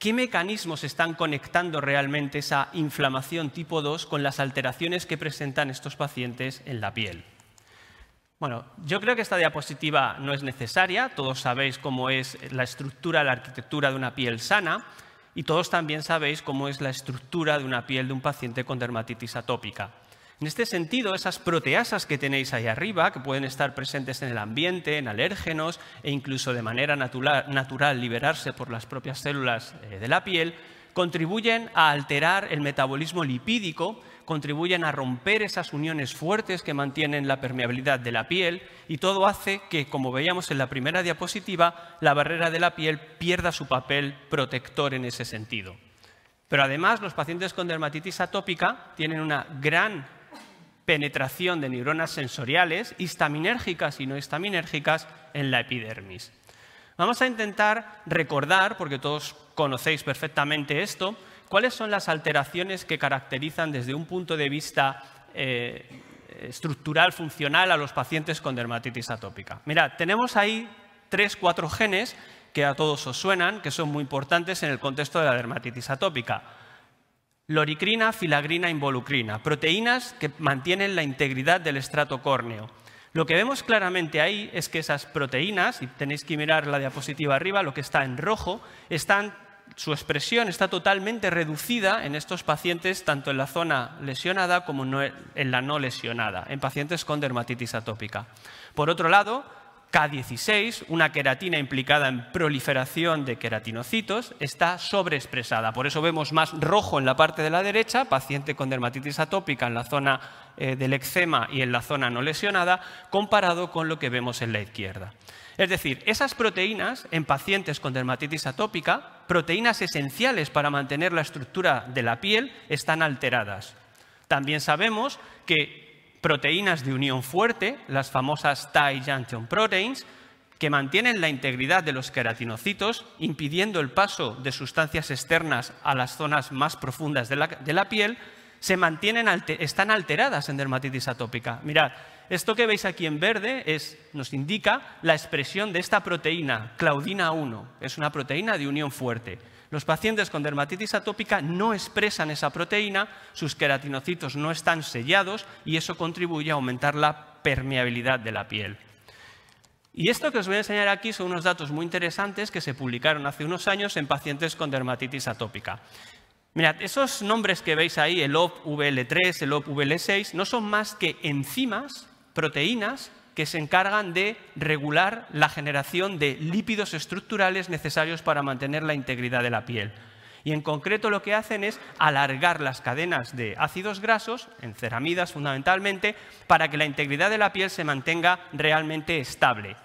¿Qué mecanismos están conectando realmente esa inflamación tipo 2 con las alteraciones que presentan estos pacientes en la piel? Bueno, yo creo que esta diapositiva no es necesaria, todos sabéis cómo es la estructura, la arquitectura de una piel sana y todos también sabéis cómo es la estructura de una piel de un paciente con dermatitis atópica. En este sentido, esas proteasas que tenéis ahí arriba, que pueden estar presentes en el ambiente, en alérgenos e incluso de manera natural, liberarse por las propias células eh, de la piel, contribuyen a alterar el metabolismo lipídico, contribuyen a romper esas uniones fuertes que mantienen la permeabilidad de la piel y todo hace que, como veíamos en la primera diapositiva, la barrera de la piel pierda su papel protector en ese sentido. Pero además los pacientes con dermatitis atópica tienen una gran penetración de neuronas sensoriales, histaminérgicas y no histaminérgicas, en la epidermis. Vamos a intentar recordar, porque todos conocéis perfectamente esto, cuáles son las alteraciones que caracterizan desde un punto de vista eh, estructural, funcional, a los pacientes con dermatitis atópica. Mirad, tenemos ahí tres, cuatro genes que a todos os suenan, que son muy importantes en el contexto de la dermatitis atópica loricrina, filagrina, involucrina, proteínas que mantienen la integridad del estrato córneo. Lo que vemos claramente ahí es que esas proteínas, y tenéis que mirar la diapositiva arriba, lo que está en rojo, están, su expresión está totalmente reducida en estos pacientes, tanto en la zona lesionada como en la no lesionada, en pacientes con dermatitis atópica. Por otro lado, K16, una queratina implicada en proliferación de queratinocitos, está sobreexpresada. Por eso vemos más rojo en la parte de la derecha, paciente con dermatitis atópica en la zona eh, del eczema y en la zona no lesionada, comparado con lo que vemos en la izquierda. Es decir, esas proteínas en pacientes con dermatitis atópica, proteínas esenciales para mantener la estructura de la piel, están alteradas. También sabemos que proteínas de unión fuerte, las famosas tie junction proteins, que mantienen la integridad de los queratinocitos, impidiendo el paso de sustancias externas a las zonas más profundas de la, piel, se mantienen, están alteradas en dermatitis atópica. Mirad, esto que veis aquí en verde nos indica la expresión de esta proteína, claudina 1. Es una proteína de unión fuerte. Los pacientes con dermatitis atópica no expresan esa proteína, sus queratinocitos no están sellados y eso contribuye a aumentar la permeabilidad de la piel. Y esto que os voy a enseñar aquí son unos datos muy interesantes que se publicaron hace unos años en pacientes con dermatitis atópica. Mirad, esos nombres que veis ahí, el OP-VL3, el OP-VL6, no son más que enzimas, proteínas, que se encargan de regular la generación de lípidos estructurales necesarios para mantener la integridad de la piel. Y en concreto lo que hacen es alargar las cadenas de ácidos grasos, en ceramidas fundamentalmente, para que la integridad de la piel se mantenga realmente estable.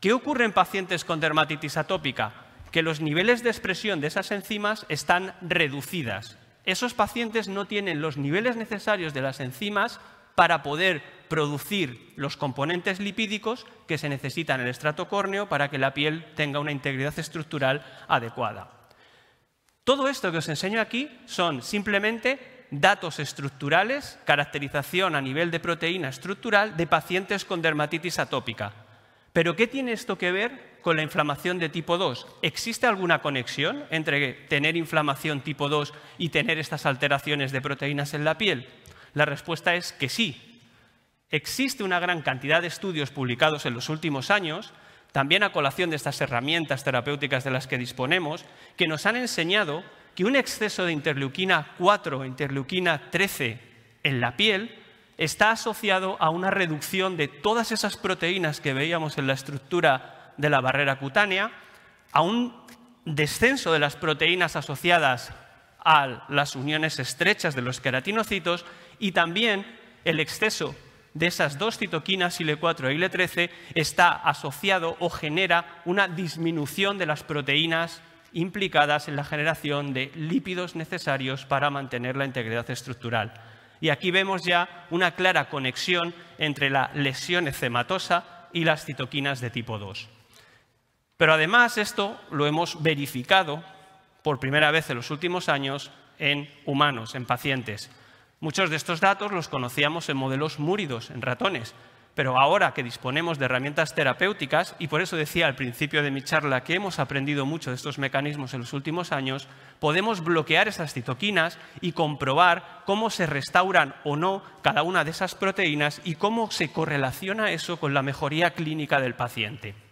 ¿Qué ocurre en pacientes con dermatitis atópica? Que los niveles de expresión de esas enzimas están reducidas. Esos pacientes no tienen los niveles necesarios de las enzimas para poder producir los componentes lipídicos que se necesitan en el estrato córneo para que la piel tenga una integridad estructural adecuada. Todo esto que os enseño aquí son simplemente datos estructurales, caracterización a nivel de proteína estructural de pacientes con dermatitis atópica. ¿Pero qué tiene esto que ver con la inflamación de tipo 2? ¿Existe alguna conexión entre tener inflamación tipo 2 y tener estas alteraciones de proteínas en la piel? La respuesta es que sí, Existe una gran cantidad de estudios publicados en los últimos años, también a colación de estas herramientas terapéuticas de las que disponemos, que nos han enseñado que un exceso de interleuquina 4 o interleuquina 13 en la piel está asociado a una reducción de todas esas proteínas que veíamos en la estructura de la barrera cutánea, a un descenso de las proteínas asociadas a las uniones estrechas de los queratinocitos y también el exceso de esas dos citoquinas, IL4 e IL13, está asociado o genera una disminución de las proteínas implicadas en la generación de lípidos necesarios para mantener la integridad estructural. Y aquí vemos ya una clara conexión entre la lesión ecematosa y las citoquinas de tipo 2. Pero además esto lo hemos verificado por primera vez en los últimos años en humanos, en pacientes. Muchos de estos datos los conocíamos en modelos múridos, en ratones, pero ahora que disponemos de herramientas terapéuticas, y por eso decía al principio de mi charla que hemos aprendido mucho de estos mecanismos en los últimos años, podemos bloquear esas citoquinas y comprobar cómo se restauran o no cada una de esas proteínas y cómo se correlaciona eso con la mejoría clínica del paciente.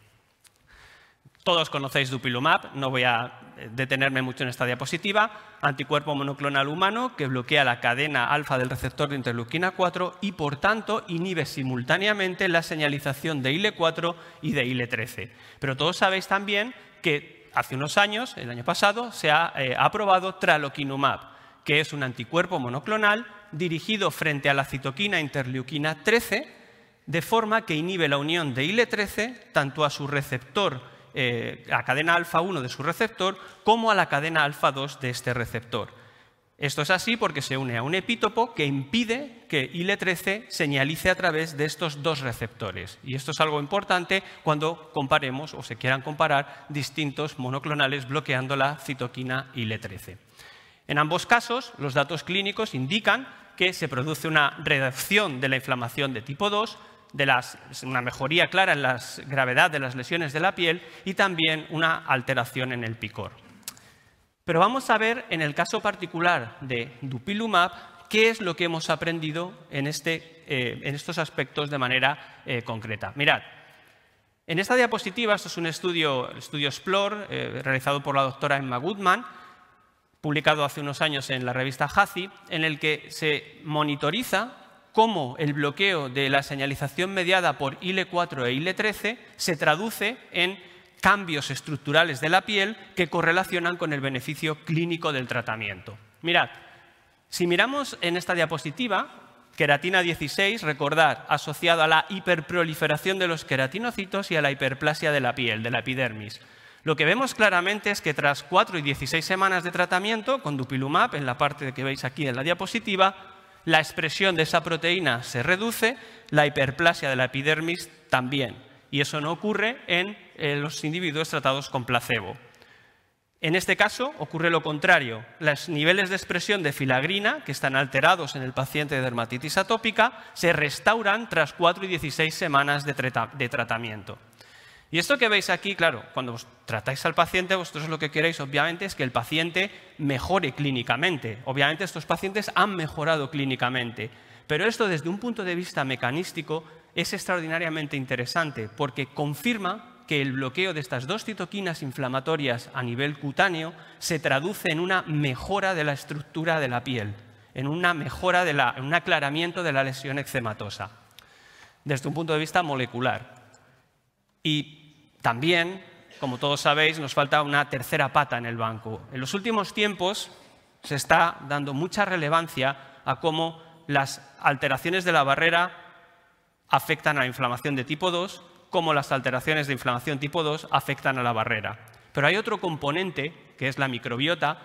Todos conocéis Dupilumab, no voy a eh, detenerme mucho en esta diapositiva. Anticuerpo monoclonal humano que bloquea la cadena alfa del receptor de interleuquina 4 y, por tanto, inhibe simultáneamente la señalización de IL-4 y de IL-13. Pero todos sabéis también que hace unos años, el año pasado, se ha eh, aprobado Tralokinumab, que es un anticuerpo monoclonal dirigido frente a la citoquina interleuquina 13, de forma que inhibe la unión de IL-13 tanto a su receptor eh, a cadena alfa 1 de su receptor como a la cadena alfa 2 de este receptor. Esto es así porque se une a un epítopo que impide que IL-13 señalice a través de estos dos receptores. Y esto es algo importante cuando comparemos o se quieran comparar distintos monoclonales bloqueando la citoquina IL-13. En ambos casos, los datos clínicos indican que se produce una reducción de la inflamación de tipo 2 una mejoría clara en la gravedad de las lesiones de la piel y también una alteración en el picor. Pero vamos a ver en el caso particular de Dupilumab qué es lo que hemos aprendido en, este, eh, estos aspectos de manera eh, concreta. Mirad, en esta diapositiva, esto es un estudio, el estudio Explore, eh, realizado por la doctora Emma Goodman, publicado hace unos años en la revista HACI, en el que se monitoriza cómo el bloqueo de la señalización mediada por IL-4 e IL-13 se traduce en cambios estructurales de la piel que correlacionan con el beneficio clínico del tratamiento. Mirad, si miramos en esta diapositiva, queratina 16, recordad, asociado a la hiperproliferación de los queratinocitos y a la hiperplasia de la piel, de la epidermis. Lo que vemos claramente es que tras 4 y 16 semanas de tratamiento con dupilumab, en la parte que veis aquí en la diapositiva, la expresión de esa proteína se reduce, la hiperplasia de la epidermis también. Y eso no ocurre en los individuos tratados con placebo. En este caso ocurre lo contrario. Los niveles de expresión de filagrina, que están alterados en el paciente de dermatitis atópica, se restauran tras 4 y 16 semanas de, tratamiento. Y esto que veis aquí, claro, cuando tratáis al paciente, vosotros lo que queréis, obviamente, es que el paciente mejore clínicamente. Obviamente, estos pacientes han mejorado clínicamente. Pero esto, desde un punto de vista mecanístico, es extraordinariamente interesante porque confirma que el bloqueo de estas dos citoquinas inflamatorias a nivel cutáneo se traduce en una mejora de la estructura de la piel, en una mejora, de en un aclaramiento de la lesión eczematosa, desde un punto de vista molecular. Y también, como todos sabéis, nos falta una tercera pata en el banco. En los últimos tiempos se está dando mucha relevancia a cómo las alteraciones de la barrera afectan a la inflamación de tipo 2, cómo las alteraciones de inflamación tipo 2 afectan a la barrera. Pero hay otro componente, que es la microbiota,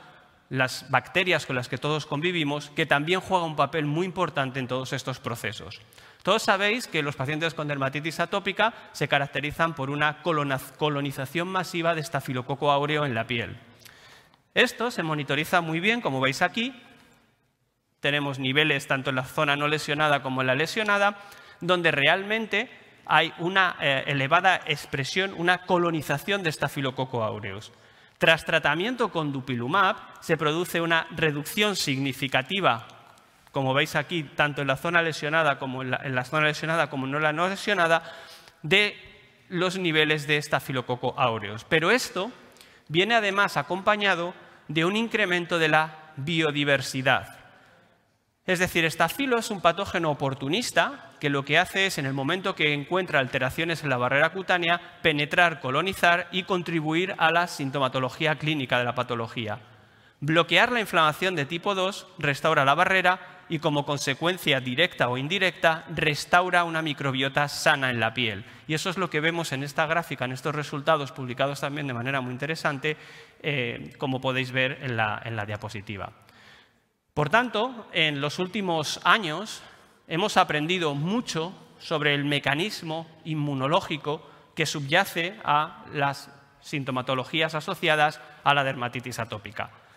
las bacterias con las que todos convivimos, que también juega un papel muy importante en todos estos procesos. Todos sabéis que los pacientes con dermatitis atópica se caracterizan por una colonización masiva de estafilococo áureo en la piel. Esto se monitoriza muy bien, como veis aquí. Tenemos niveles tanto en la zona no lesionada como en la lesionada, donde realmente hay una eh, elevada expresión, una colonización de estafilococo aureus. Tras tratamiento con dupilumab se produce una reducción significativa como veis aquí, tanto en la zona lesionada como en la, zona lesionada como en la no lesionada, de los niveles de estafilococo aureus. Pero esto viene además acompañado de un incremento de la biodiversidad. Es decir, estafilo es un patógeno oportunista que lo que hace es, en el momento que encuentra alteraciones en la barrera cutánea, penetrar, colonizar y contribuir a la sintomatología clínica de la patología. Bloquear la inflamación de tipo 2 restaura la barrera y como consecuencia directa o indirecta restaura una microbiota sana en la piel. Y eso es lo que vemos en esta gráfica, en estos resultados publicados también de manera muy interesante, eh, como podéis ver en la, en la diapositiva. Por tanto, en los últimos años hemos aprendido mucho sobre el mecanismo inmunológico que subyace a las sintomatologías asociadas a la dermatitis atópica.